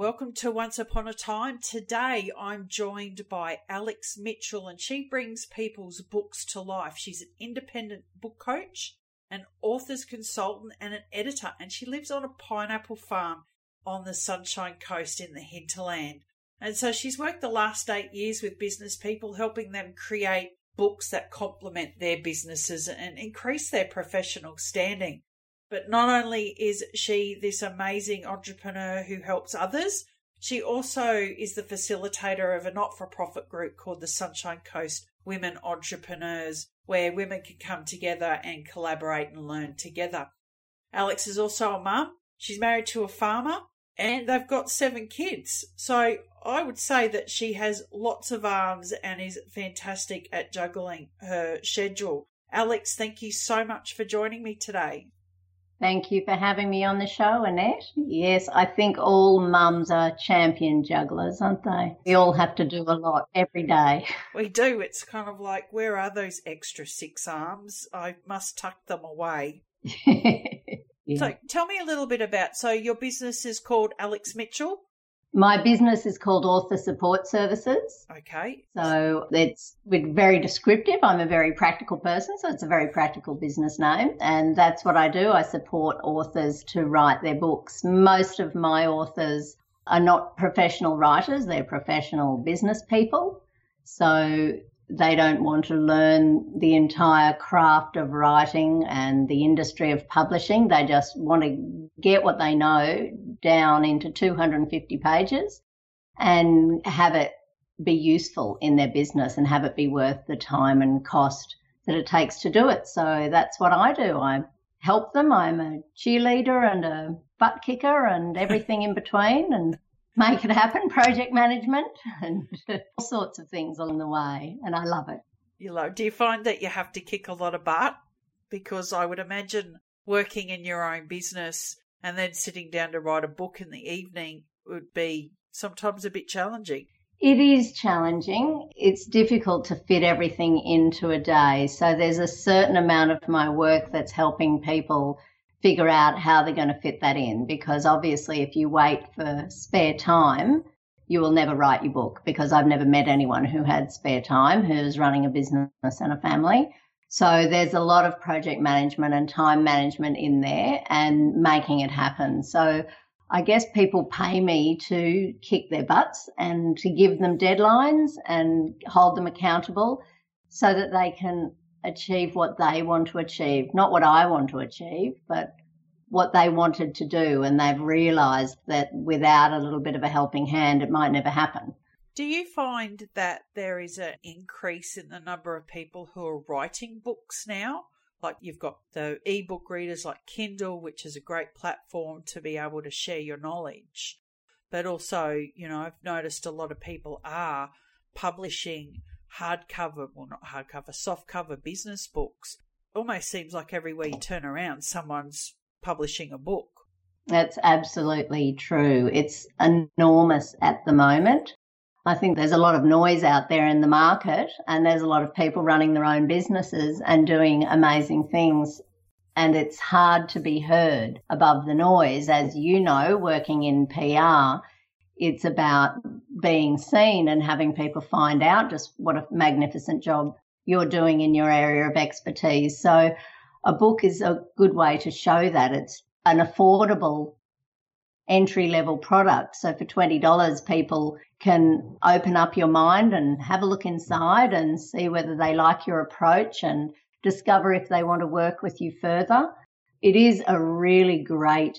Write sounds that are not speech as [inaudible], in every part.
Welcome to Once Upon a Time. Today I'm joined by Alex Mitchell and she brings people's books to life. She's an independent book coach, an author's consultant, and an editor, and she lives on a pineapple farm on the Sunshine Coast in the hinterland. And so she's worked the last eight years with business people, helping them create books that complement their businesses and increase their professional standing. But not only is she this amazing entrepreneur who helps others, she also is the facilitator of a not for profit group called the Sunshine Coast Women Entrepreneurs, where women can come together and collaborate and learn together. Alex is also a mum. She's married to a farmer and they've got seven kids. So I would say that she has lots of arms and is fantastic at juggling her schedule. Alex, thank you so much for joining me today. Thank you for having me on the show, Annette. Yes, I think all mums are champion jugglers, aren't they? We all have to do a lot every day. [laughs] We do. It's kind of like, where are those extra six arms? I must tuck them away. [laughs] yeah. So tell me a little bit about, so your business is called Alex Mitchell? My business is called Author Support Services. Okay. So it's very descriptive. I'm a very practical person, so it's a very practical business name. And that's what I do. I support authors to write their books. Most of my authors are not professional writers, they're professional business people. So they don't want to learn the entire craft of writing and the industry of publishing. They just want to get what they know down into 250 pages and have it be useful in their business and have it be worth the time and cost that it takes to do it. So that's what I do. I help them. I'm a cheerleader and a butt kicker and everything in between and make it happen, project management, and [laughs] all sorts of things along the way. And I love it. You love. Do you find that you have to kick a lot of butt? Because I would imagine working in your own business and then sitting down to write a book in the evening would be sometimes a bit challenging. It is challenging. It's difficult to fit everything into a day. So there's a certain amount of my work that's helping people figure out how they're going to fit that in because obviously if you wait for spare time you will never write your book because I've never met anyone who had spare time who's running a business and a family. So there's a lot of project management and time management in there and making it happen. So I guess people pay me to kick their butts and to give them deadlines and hold them accountable so that they can achieve what they want to achieve, not what I want to achieve, but what they wanted to do. And they've realized that without a little bit of a helping hand, it might never happen. Do you find that there is an increase in the number of people who are writing books now? Like you've got the ebook readers like Kindle, which is a great platform to be able to share your knowledge. But also, you know, I've noticed a lot of people are publishing hardcover, well, not hardcover, softcover business books. Almost seems like everywhere you turn around, someone's publishing a book. That's absolutely true. It's enormous at the moment. I think there's a lot of noise out there in the market, and there's a lot of people running their own businesses and doing amazing things. And it's hard to be heard above the noise. As you know, working in PR, it's about being seen and having people find out just what a magnificent job you're doing in your area of expertise. So, a book is a good way to show that it's an affordable entry level product. So, for $20, people can open up your mind and have a look inside and see whether they like your approach and discover if they want to work with you further. It is a really great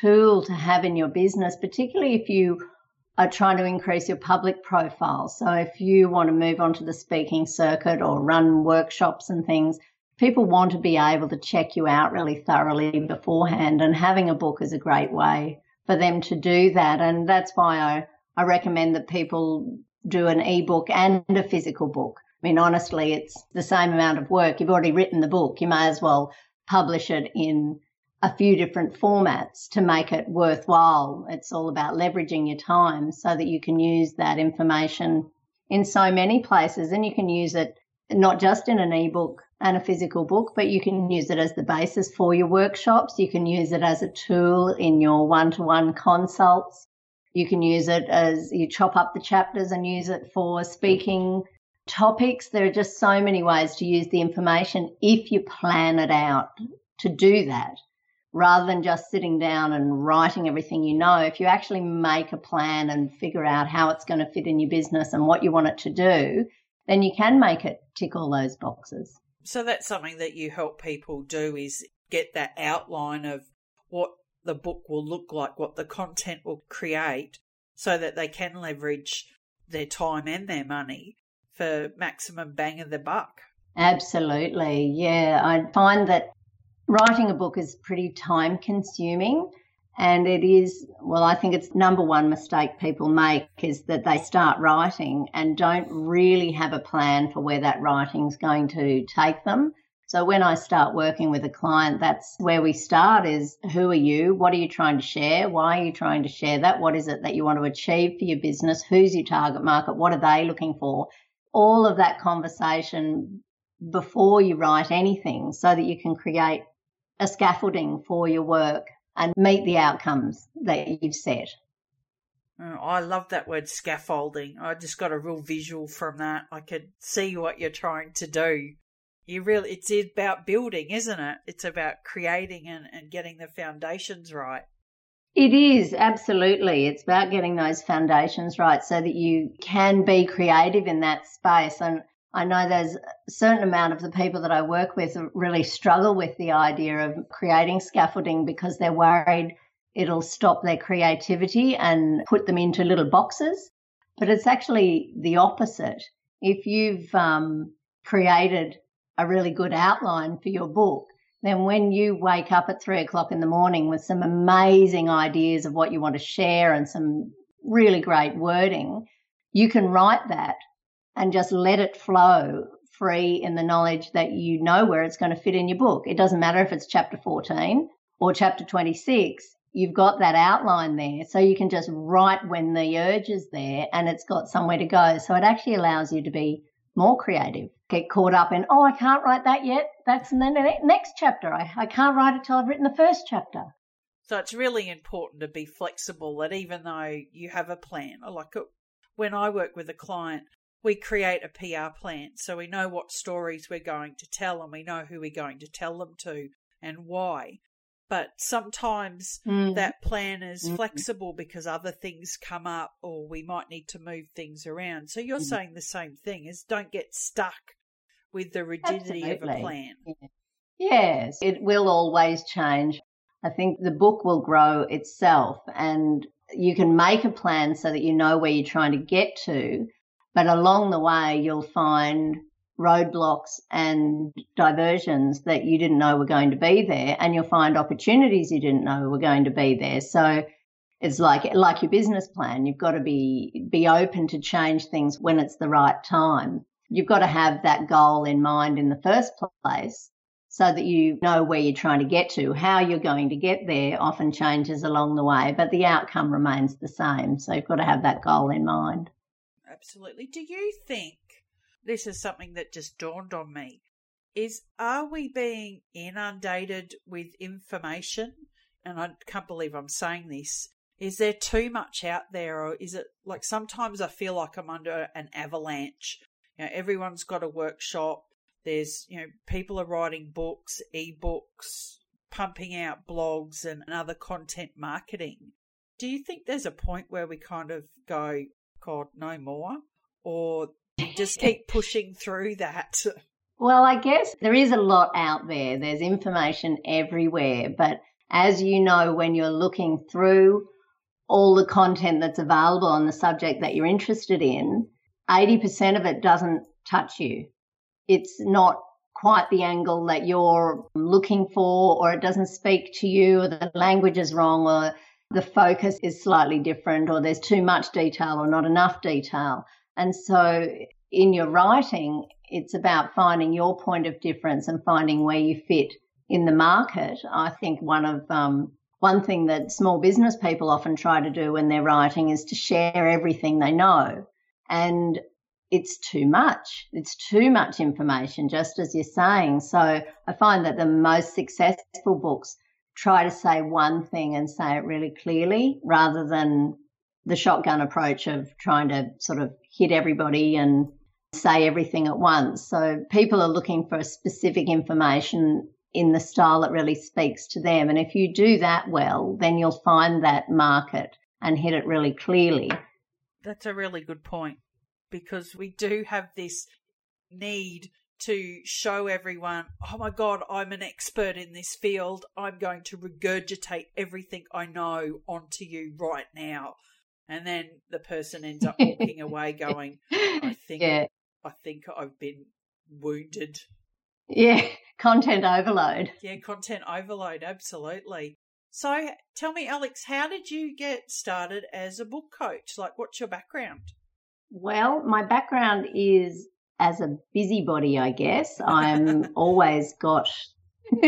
tool to have in your business, particularly if you are trying to increase your public profile. So if you want to move on to the speaking circuit or run workshops and things, people want to be able to check you out really thoroughly beforehand. And having a book is a great way for them to do that. And that's why I, I recommend that people do an ebook and a physical book. I mean, honestly, it's the same amount of work. You've already written the book. You may as well publish it in a few different formats to make it worthwhile. It's all about leveraging your time so that you can use that information in so many places and you can use it not just in an ebook and a physical book, but you can use it as the basis for your workshops. You can use it as a tool in your one to one consults. You can use it as you chop up the chapters and use it for speaking topics. There are just so many ways to use the information if you plan it out to do that rather than just sitting down and writing everything you know. If you actually make a plan and figure out how it's going to fit in your business and what you want it to do, then you can make it tick all those boxes. So that's something that you help people do is get that outline of what the book will look like, what the content will create, so that they can leverage their time and their money for maximum bang of the buck. Absolutely. Yeah. I find that writing a book is pretty time consuming. And it is, well, I think it's number one mistake people make is that they start writing and don't really have a plan for where that writing's going to take them. So when I start working with a client, that's where we start is who are you? What are you trying to share? Why are you trying to share that? What is it that you want to achieve for your business? Who's your target market? What are they looking for? All of that conversation before you write anything so that you can create a scaffolding for your work and meet the outcomes that you've set. Oh, I love that word scaffolding. I just got a real visual from that. I could see what you're trying to do you really it's about building isn't it it's about creating and, and getting the foundations right it is absolutely it's about getting those foundations right so that you can be creative in that space and i know there's a certain amount of the people that i work with really struggle with the idea of creating scaffolding because they're worried it'll stop their creativity and put them into little boxes. But it's actually the opposite. If you've um, created a really good outline for your book, then when you wake up at three o'clock in the morning with some amazing ideas of what you want to share and some really great wording, you can write that and just let it flow free in the knowledge that you know where it's going to fit in your book. It doesn't matter if it's chapter 14 or chapter 26. You've got that outline there. So you can just write when the urge is there and it's got somewhere to go. So it actually allows you to be more creative get caught up in, oh, I can't write that yet. That's in the next chapter. I, I can't write it till I've written the first chapter. So it's really important to be flexible that even though you have a plan, like uh, when I work with a client, we create a PR plan so we know what stories we're going to tell and we know who we're going to tell them to and why. But sometimes mm. that plan is mm. flexible because other things come up or we might need to move things around. So you're mm. saying the same thing is don't get stuck with the rigidity Absolutely. of a plan. Yes, it will always change. I think the book will grow itself and you can make a plan so that you know where you're trying to get to, but along the way you'll find roadblocks and diversions that you didn't know were going to be there and you'll find opportunities you didn't know were going to be there. So it's like like your business plan. You've got to be be open to change things when it's the right time you've got to have that goal in mind in the first place so that you know where you're trying to get to. How you're going to get there often changes along the way, but the outcome remains the same. So you've got to have that goal in mind. Absolutely. Do you think this is something that just dawned on me? Is are we being inundated with information? And I can't believe I'm saying this. Is there too much out there, or is it like sometimes I feel like I'm under an avalanche you know, everyone's got a workshop. There's, you know, people are writing books, ebooks, pumping out blogs and other content marketing. Do you think there's a point where we kind of go, God, no more? Or just [laughs] keep pushing through that? [laughs] Well, I guess there is a lot out there. There's information everywhere. But as you know, when you're looking through all the content that's available on the subject that you're interested in, 80% of it doesn't touch you. It's not quite the angle that you're looking for, or it doesn't speak to you, or the language is wrong, or the focus is slightly different, or there's too much detail or not enough detail. And so in your writing, it's about finding your point of difference and finding where you fit in the market. I think one of um, one thing that small business people often try to do when they're writing is to share everything they know and it's too much. It's too much information, just as you're saying. So I find that the most successful books try to say one thing and say it really clearly rather than the shotgun approach of trying to sort of hit everybody and say everything at once. So people are looking for specific information in the style that really speaks to them. And if you do that well, then you'll find that market and hit it really clearly. That's a really good point because we do have this need to show everyone, oh my God, I'm an expert in this field. I'm going to regurgitate everything I know onto you right now. And then the person ends up walking away [laughs] going, I think, yeah. I think I've been wounded. Yeah, content overload. Yeah, content overload, absolutely. So tell me, Alex, how did you get started as a book coach? Like, what's your background? Well, my background is as a busybody, I guess. I'm [laughs] always got [laughs]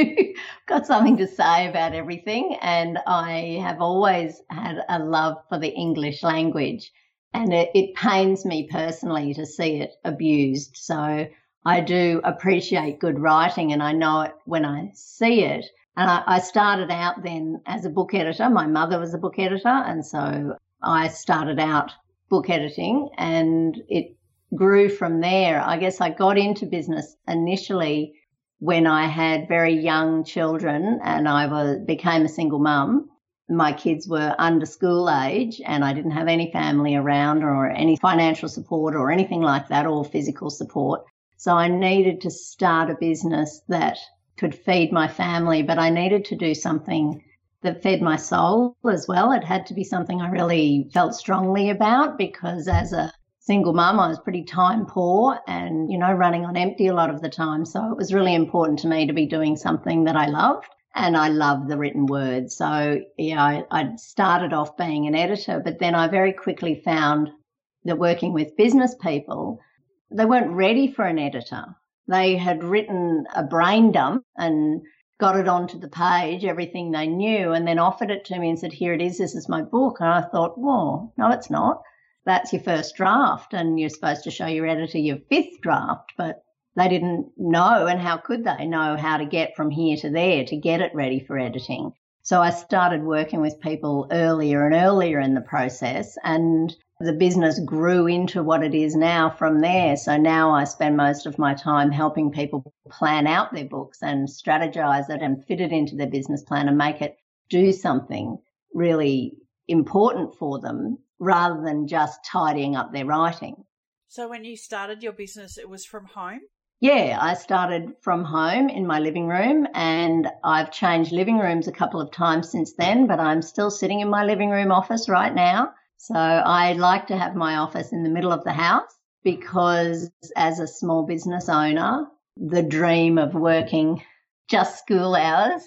got something to say about everything, and I have always had a love for the English language, and it, it pains me personally to see it abused. So I do appreciate good writing, and I know it when I see it. And I, I started out then as a book editor. My mother was a book editor, and so I started out book editing, and it grew from there. I guess I got into business initially when I had very young children and I was became a single mum. My kids were under school age and I didn't have any family around or any financial support or anything like that or physical support. So I needed to start a business that could feed my family, but I needed to do something that fed my soul as well. It had to be something I really felt strongly about because as a single mum, I was pretty time poor and, you know, running on empty a lot of the time. So it was really important to me to be doing something that I loved. And I love the written word. So, yeah, I, I started off being an editor, but then I very quickly found that working with business people, they weren't ready for an editor. They had written a brain dump and got it onto the page, everything they knew, and then offered it to me and said, Here it is, this is my book. And I thought, Whoa, no, it's not that's your first draft and you're supposed to show your editor your fifth draft, but they didn't know and how could they know how to get from here to there to get it ready for editing. So I started working with people earlier and earlier in the process and the business grew into what it is now from there. So now I spend most of my time helping people plan out their books and strategize it and fit it into their business plan and make it do something really important for them rather than just tidying up their writing. So, when you started your business, it was from home? Yeah, I started from home in my living room and I've changed living rooms a couple of times since then, but I'm still sitting in my living room office right now. So I like to have my office in the middle of the house because as a small business owner, the dream of working just school hours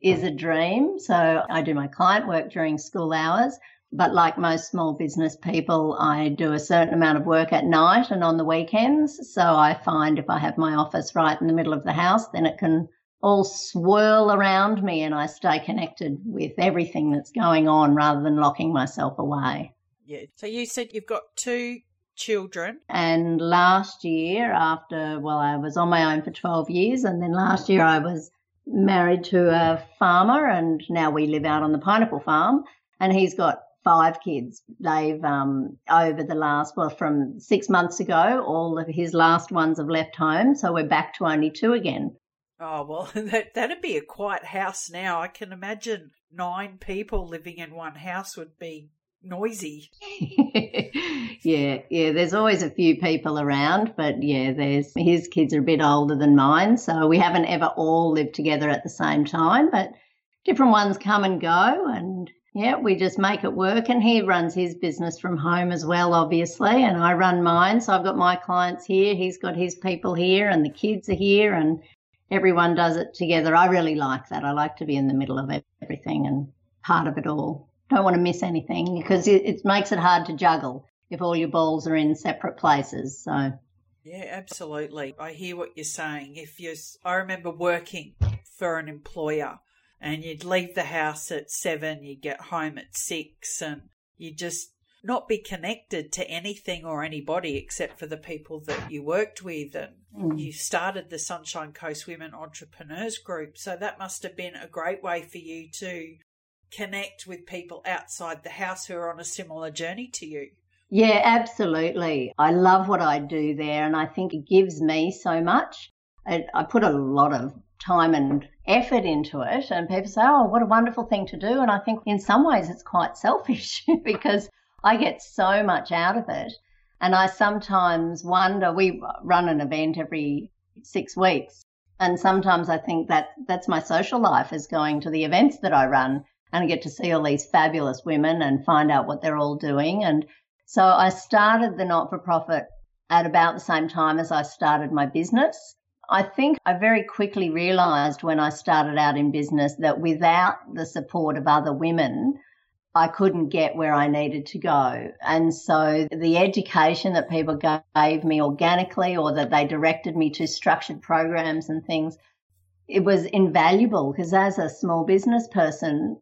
is a dream. So I do my client work during school hours. But like most small business people, I do a certain amount of work at night and on the weekends. So I find if I have my office right in the middle of the house, then it can all swirl around me and I stay connected with everything that's going on rather than locking myself away. Yeah. So you said you've got two children. And last year, after, well, I was on my own for 12 years, and then last year I was married to a farmer, and now we live out on the pineapple farm. And he's got five kids. They've um, over the last well from six months ago, all of his last ones have left home, so we're back to only two again. Oh well, [laughs] that that'd be a quiet house now. I can imagine nine people living in one house would be noisy. [laughs] [laughs] yeah, yeah. There's always a few people around, but yeah, there's his kids are a bit older than mine, so we haven't ever all lived together at the same time, but different ones come and go and yeah, we just make it work. And he runs his business from home as well, obviously. And I run mine. So I've got my clients here. He's got his people here, and the kids are here, and everyone does it together. I really like that. I like to be in the middle of everything and part of it all. Don't want to miss anything because it, makes it hard to juggle if all your balls are in separate places. So. Yeah, absolutely. I hear what you're saying. If you, I remember working for an employer and you'd leave the house at seven, you'd get home at six, and you'd just not be connected to anything or anybody except for the people that you worked with. And mm. you started the Sunshine Coast Women Entrepreneurs Group. So that must have been a great way for you to connect with people outside the house who are on a similar journey to you. Yeah, absolutely. I love what I do there, and I think it gives me so much. I, I put a lot of time and effort into it, and people say, Oh, what a wonderful thing to do. And I think in some ways it's quite [laughs] selfish because I get so much out of it. And I sometimes wonder, we run an event every six weeks. And sometimes I think that that's my social life is going to the events that I run and I get to see all these fabulous women and find out what they're all doing. And so I started the not for profit at about the same time as I started my business. I think I very quickly realized when I started out in business that without the support of other women, I couldn't get where I needed to go. And so the education that people gave me organically or that they directed me to structured programs and things, it was invaluable because as a small business person,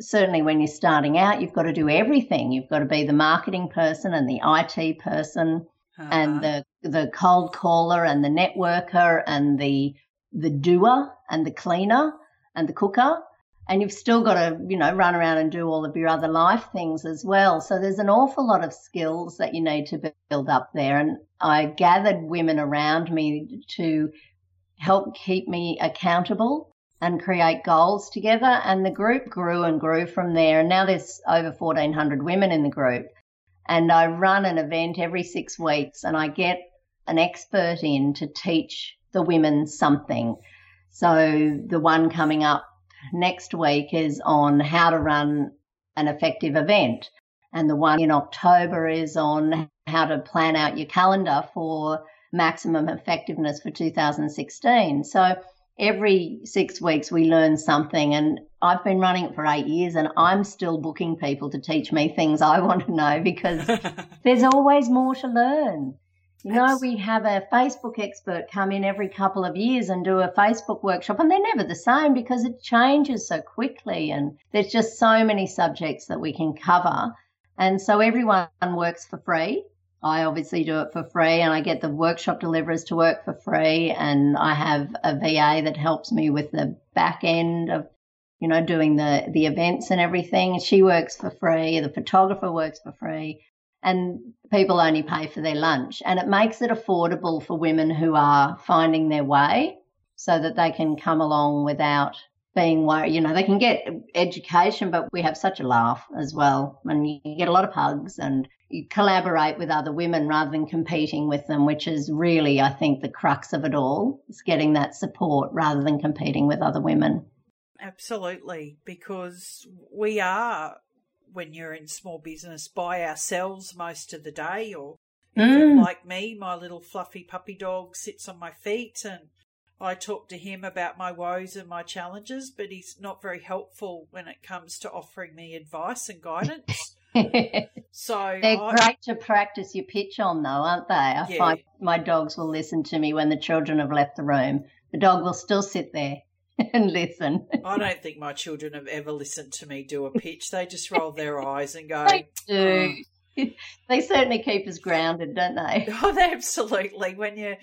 certainly when you're starting out, you've got to do everything. You've got to be the marketing person and the IT person uh-huh. and the the cold caller and the networker and the the doer and the cleaner and the cooker. And you've still got to you know run around and do all of your other life things as well. So there's an awful lot of skills that you need to build up there. And i gathered women around me to help keep me accountable and create goals together. And the group grew and grew from there. And now there's over 1400 women in the group. And I run an event every six weeks and I get an expert in to teach the women something. So the one coming up next week is on how to run an effective event. And the one in October is on how to plan out your calendar for maximum effectiveness for 2016. So every six weeks we learn something and I've been running it for eight years and I'm still booking people to teach me things I [laughs] want to know because [laughs] there's always more to learn. You know, we have a Facebook expert come in every couple of years and do a Facebook workshop, and they're never the same because it changes so quickly, and there's just so many subjects that we can cover. And so everyone works for free. I obviously do it for free and I get the workshop deliverers to work for free and I have a VA that helps me with the back end of you know doing the the events and everything. She works for free, the photographer works for free and people only pay for their lunch and it makes it affordable for women who are finding their way so that they can come along without being worried. You know, they can get education, but we have such a laugh as well. And you get a lot of hugs and you collaborate with other women rather than competing with them, which is really, I think, the crux of it all. Is getting that support rather than competing with other women. Absolutely, because we are, when you're in small business, by ourselves most of the day, or mm. like me, my little fluffy puppy dog sits on my feet and I talk to him about my woes and my challenges, but he's not very helpful when it comes to offering me advice and guidance. [laughs] so they're I, great to practice your pitch on, though, aren't they? I yeah. find my dogs will listen to me when the children have left the room. The dog will still sit there [laughs] and listen. I don't think my children have ever listened to me do a pitch. They just roll [laughs] their eyes and go, they do. Oh. [laughs] they certainly keep us grounded, don't they? Oh, absolutely. When you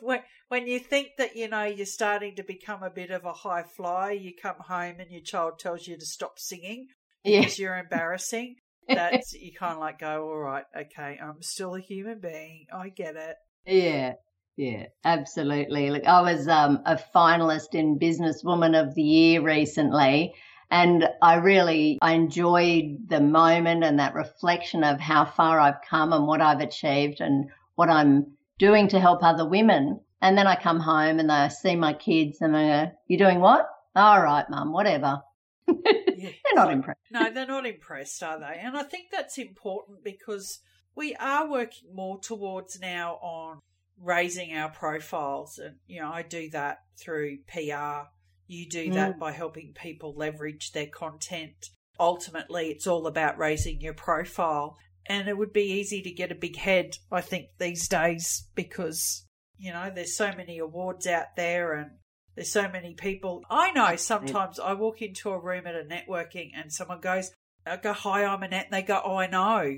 when, when you think that you know you're starting to become a bit of a high flyer, you come home and your child tells you to stop singing because yeah. you're embarrassing. That's you kind of like go, all right, okay, I'm still a human being. I get it. Yeah, yeah, absolutely. Look, I was um, a finalist in Businesswoman of the Year recently, and I really I enjoyed the moment and that reflection of how far I've come and what I've achieved and what I'm doing to help other women. And then I come home and I see my kids and I go, "You're doing what? All right, mum, whatever." [laughs] they're not impressed. no, they're not impressed, are they? And I think that's important because we are working more towards now on raising our profiles. And, you know, I do that through PR. You do mm. that by helping people leverage their content. Ultimately, it's all about raising your profile. And it would be easy to get a big head, I think, these days because, you know, there's so many awards out there and there's so many people. I know sometimes I walk into a room at a networking and someone goes, I go, hi, I'm Annette. And they go, oh, I know.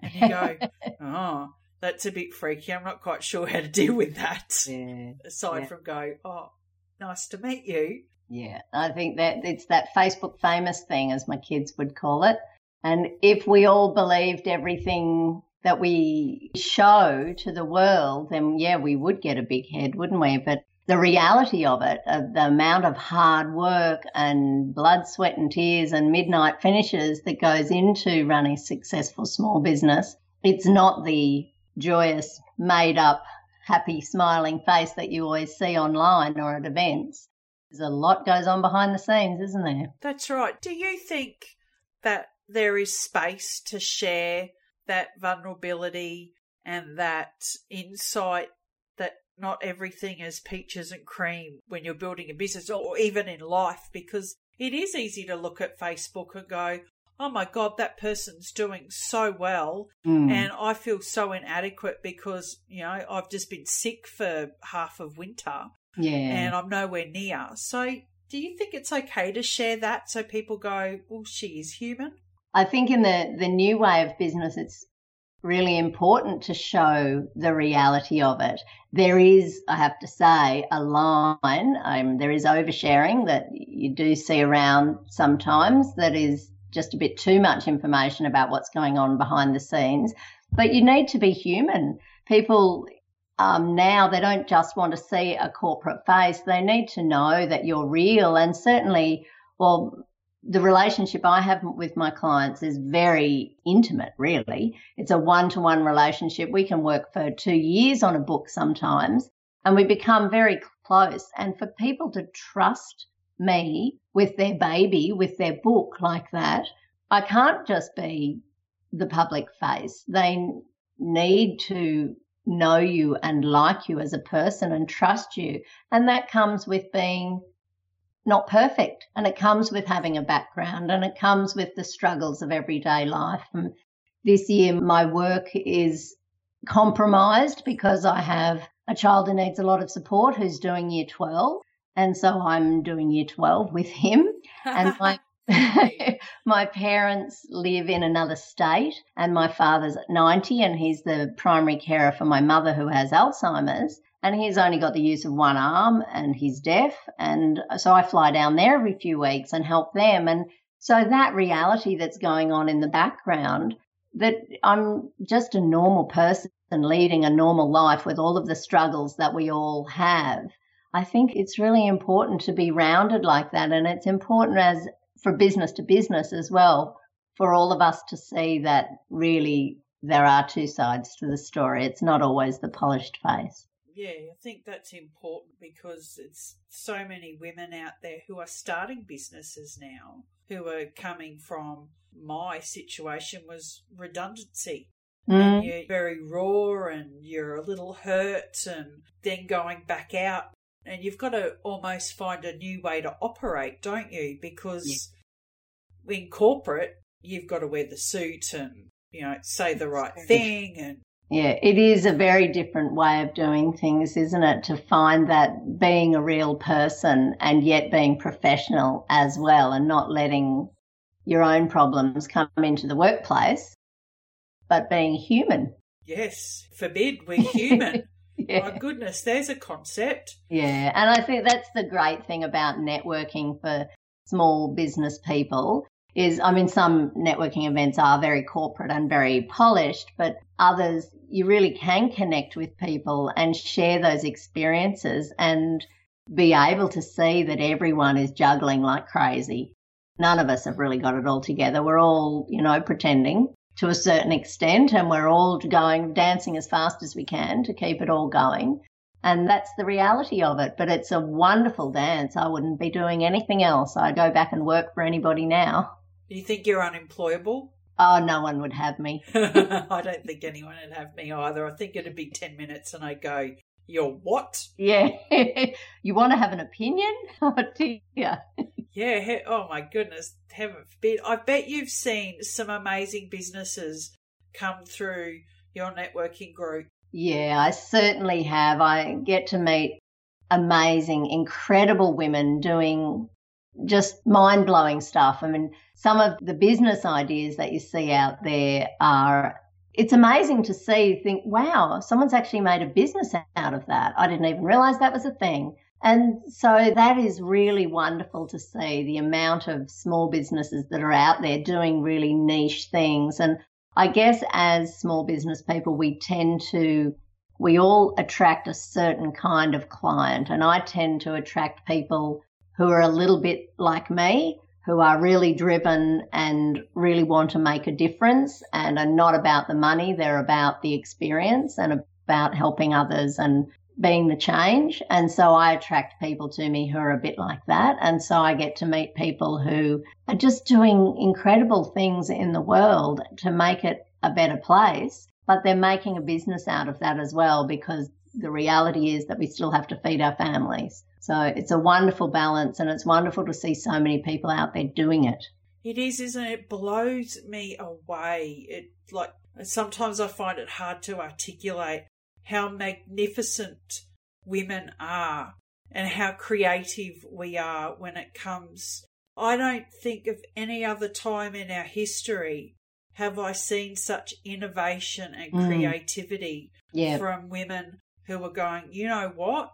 And you go, [laughs] oh, that's a bit freaky. I'm not quite sure how to deal with that. Yeah. Aside yeah. from go, oh, nice to meet you. Yeah, I think that it's that Facebook famous thing, as my kids would call it. And if we all believed everything that we show to the world, then yeah, we would get a big head, wouldn't we? But the reality of it, of the amount of hard work and blood, sweat, and tears and midnight finishes that goes into running a successful small business, it's not the joyous, made up, happy, smiling face that you always see online or at events. There's a lot goes on behind the scenes, isn't there? That's right. Do you think that there is space to share that vulnerability and that insight that not everything is peaches and cream when you're building a business or even in life because it is easy to look at Facebook and go, oh my God, that person's doing so well. Mm. And I feel so inadequate because, you know, I've just been sick for half of winter. Yeah. And I'm nowhere near. So do you think it's okay to share that so people go, well, she is human? I think in the, the new way of business, it's really important to show the reality of it. There is, I have to say, a line, um, there is oversharing that you do see around sometimes that is just a bit too much information about what's going on behind the scenes. But you need to be human. People um, now, they don't just want to see a corporate face, they need to know that you're real. And certainly, well, the relationship I have with my clients is very intimate, really. It's a one to one relationship. We can work for two years on a book sometimes, and we become very close. And for people to trust me with their baby, with their book like that, I can't just be the public face. They need to know you and like you as a person and trust you. And that comes with being not perfect. And it comes with having a background and it comes with the struggles of everyday life. And this year, my work is compromised because I have a child who needs a lot of support who's doing year 12. And so I'm doing year 12 with him. And my, [laughs] [laughs] my parents live in another state, and my father's 90, and he's the primary carer for my mother who has Alzheimer's and he's only got the use of one arm and he's deaf. And so I fly down there every few weeks and help them. And so that reality that's going on in the background, that I'm just a normal person leading a normal life with all of the struggles that we all have. I think it's really important to be rounded like that. And it's important as for business to business as well, for all of us to see that really there are two sides to the story. It's not always the polished face. Yeah, I think that's important because it's so many women out there who are starting businesses now who are coming from my situation was redundancy. Mm. you're very raw and you're a little hurt and then going back out and you've got to almost find a new way to operate, don't you? Because yeah. in corporate, you've got to wear the suit and, you know, say the right thing and yeah, it is a very different way of doing things, isn't it? To find that being a real person and yet being professional as well and not letting your own problems come into the workplace, but being human. Yes, forbid, we're human. [laughs] [laughs] yeah. My goodness, there's a concept. Yeah, and I think that's the great thing about networking for small business people is I mean some networking events are very corporate and very polished, but others you really can connect with people and share those experiences and be able to see that everyone is juggling like crazy. None of us have really got it all together. We're all, you know, pretending to a certain extent and we're all going dancing as fast as we can to keep it all going. And that's the reality of it. But it's a wonderful dance. I wouldn't be doing anything else. I'd go back and work for anybody now. Do you think you're unemployable? Oh, no one would have me. [laughs] I don't think anyone would have me either. I think it'd be 10 minutes and I'd go, You're what? Yeah. [laughs] you want to have an opinion? [laughs] Oh, dear. Yeah. Oh, my goodness. Heaven forbid. I bet you've seen some amazing businesses come through your networking group. Yeah, I certainly have. I get to meet amazing, incredible women doing just mind blowing stuff. I mean, some of the business ideas that you see out there are, it's amazing to see, think, wow, someone's actually made a business out of that. I didn't even realize that was a thing. And so that is really wonderful to see the amount of small businesses that are out there doing really niche things. And I guess as small business people, we tend to, we all attract a certain kind of client. And I tend to attract people who are a little bit like me, who are really driven and really want to make a difference and are not about the money. They're about the experience and about helping others and being the change. And so I attract people to me who are a bit like that. And so I get to meet people who are just doing incredible things in the world to make it a better place, but they're making a business out of that as well because the reality is that we still have to feed our families. So it's a wonderful balance and it's wonderful to see so many people out there doing it. It is, isn't it? It blows me away. It like sometimes I find it hard to articulate how magnificent women are and how creative we are when it comes. I don't think of any other time in our history have I seen such innovation and mm. creativity yeah. from women who are going, you know what?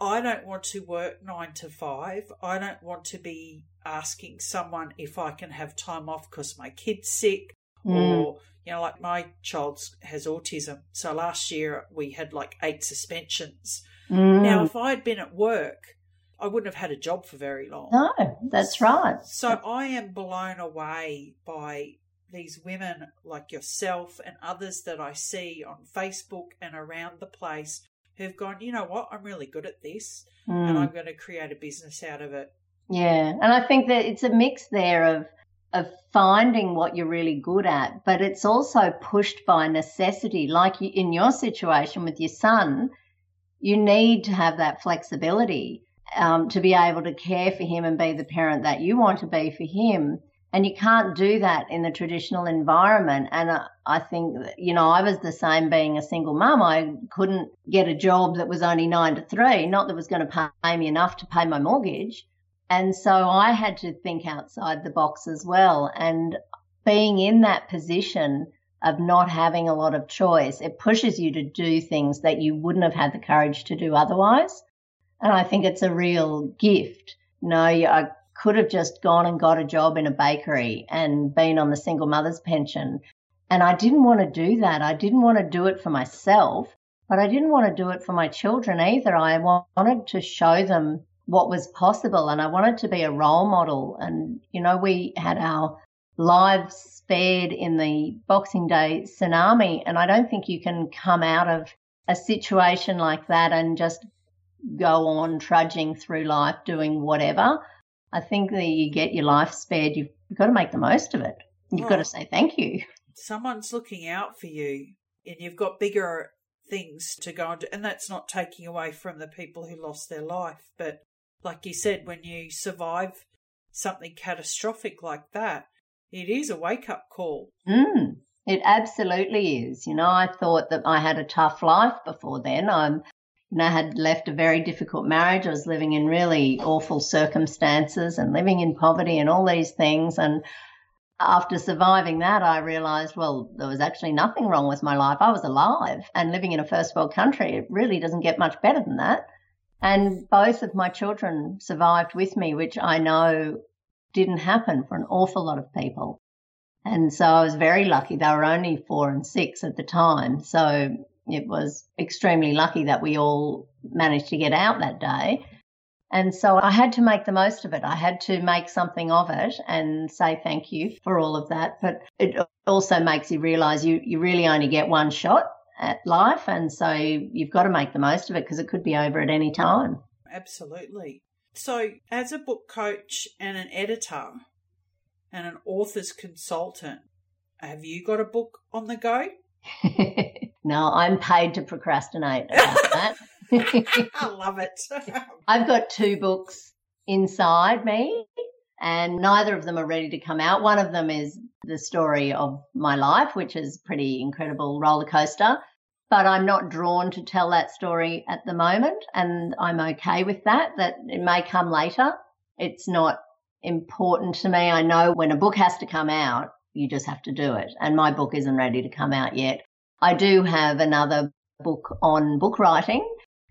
I don't want to work nine to five. I don't want to be asking someone if I can have time off because my kid's sick mm. or you know, like my child has autism. So last year we had like eight suspensions. Mm. Now, if I had been at work, I wouldn't have had a job for very long. No, that's right. So I am blown away by these women like yourself and others that I see on Facebook and around the place who've gone, you know what, I'm really good at this mm. and I'm going to create a business out of it. Yeah. And I think that it's a mix there of of finding what you're really good at, but it's also pushed by necessity. Like in your situation with your son, you need to have that flexibility um, to be able to care for him and be the parent that you want to be for him. And you can't do that in the traditional environment. And uh, I think, you know, I was the same being a single mum. I couldn't get a job that was only nine to three, not that was going to pay me enough to pay my mortgage. And so I had to think outside the box as well. And being in that position of not having a lot of choice, it pushes you to do things that you wouldn't have had the courage to do otherwise. And I think it's a real gift. Know, I could have just gone and got a job in a bakery and been on the single mother's pension. And I didn't want to do that. I didn't want to do it for myself, but I didn't want to do it for my children either. I wanted to show them what was possible. And I wanted to be a role model. And, you know, we had our lives spared in the Boxing Day tsunami. And I don't think you can come out of a situation like that and just go on trudging through life doing whatever. I think that you get your life spared, you've, you've got to make the most of it. You've oh, got to say thank you. Someone's looking out for you, and you've got bigger things to go on to, and that's not taking away from the people who lost their life, but like you said, when you survive something catastrophic like that, it is a wake up call. Mm, it absolutely is. You know, I thought that I had a tough life before then. I'm, know, I had left a very difficult marriage. I was living in really awful circumstances and living in poverty and all these things. And after surviving that, I realized, well, there was actually nothing wrong with my life. I was alive and living in a first world country. It really doesn't get much better than that. And both of my children survived with me, which I know didn't happen for an awful lot of people. And so I was very lucky. They were only four and six at the time. So it was extremely lucky that we all managed to get out that day. And so I had to make the most of it. I had to make something of it and say thank you for all of that. But it also makes you realize you, you really only get one shot at life. And so you've got to make the most of it because it could be over at any time. Absolutely. So, as a book coach and an editor and an author's consultant, have you got a book on the go? [laughs] no, I'm paid to procrastinate about that. [laughs] I love it. [laughs] I've got two books inside me, and neither of them are ready to come out. One of them is the story of my life, which is pretty incredible roller coaster. But I'm not drawn to tell that story at the moment, and I'm okay with that. That it may come later. It's not important to me. I know when a book has to come out, you just have to do it. And my book isn't ready to come out yet. I do have another book on book writing,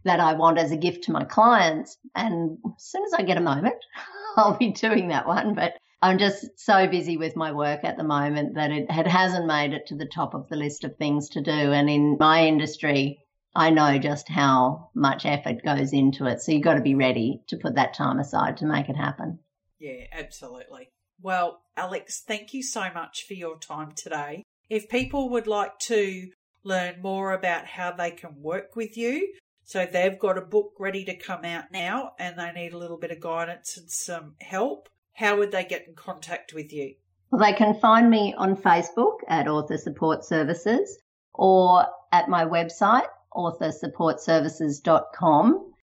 that I want as a gift to my clients. And as soon as I get a moment, [laughs] I'll be doing that one. But I'm just so busy with my work at the moment that it, hasn't made it to the top of the list of things to do. And in my industry, I know just how much effort goes into it. So you've got to be ready to put that time aside to make it happen. Yeah, absolutely. Well, Alex, thank you so much for your time today. If people would like to learn more about how they can work with you, so they've got a book ready to come out now and they need a little bit of guidance and some help, how would they get in contact with you? Well, they can find me on Facebook at Author Support Services or at my website, authorsupportservices.com.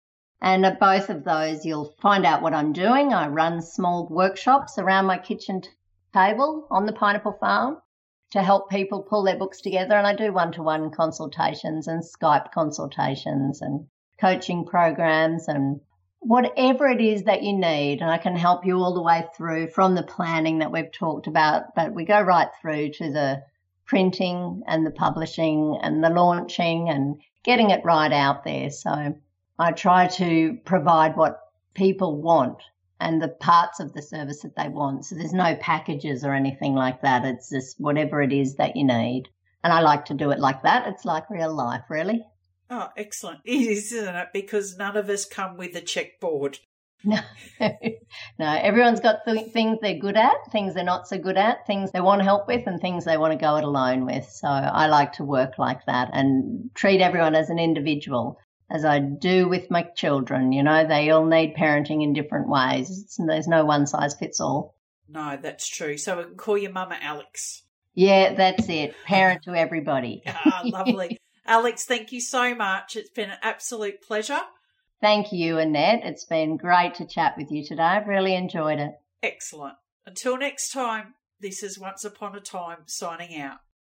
And at both of those, you'll find out what I'm doing. I run small workshops around my kitchen table on the Pineapple Farm to help people pull their books together. And I do one to one consultations and Skype consultations and coaching programs and whatever it is that you need. And I can help you all the way through from the planning that we've talked about, but we go right through to the printing and the publishing and the launching and getting it right out there. So I try to provide what people want and the parts of the service that they want. So there's no packages or anything like that. It's just whatever it is that you need. And I like to do it like that. It's like real life, really. Oh, excellent. [laughs] It is, isn't it? Because none of us come with a checkboard. [laughs] No, no. Everyone's got th- things they're good at, things they're not so good at, things they want help with, and things they want to go it alone with. So I like to work like that and treat everyone as an individual as I do with my children. You know, they all need parenting in different ways. It's, there's no one size fits all. No, that's true. So we can call your mama Alex. Yeah, that's it. Parent to everybody. ah, lovely. [laughs] Alex, thank you so much. It's been an absolute pleasure. Thank you, Annette. It's been great to chat with you today. I've really enjoyed it. Excellent. Until next time, this is Once Upon a Time signing out.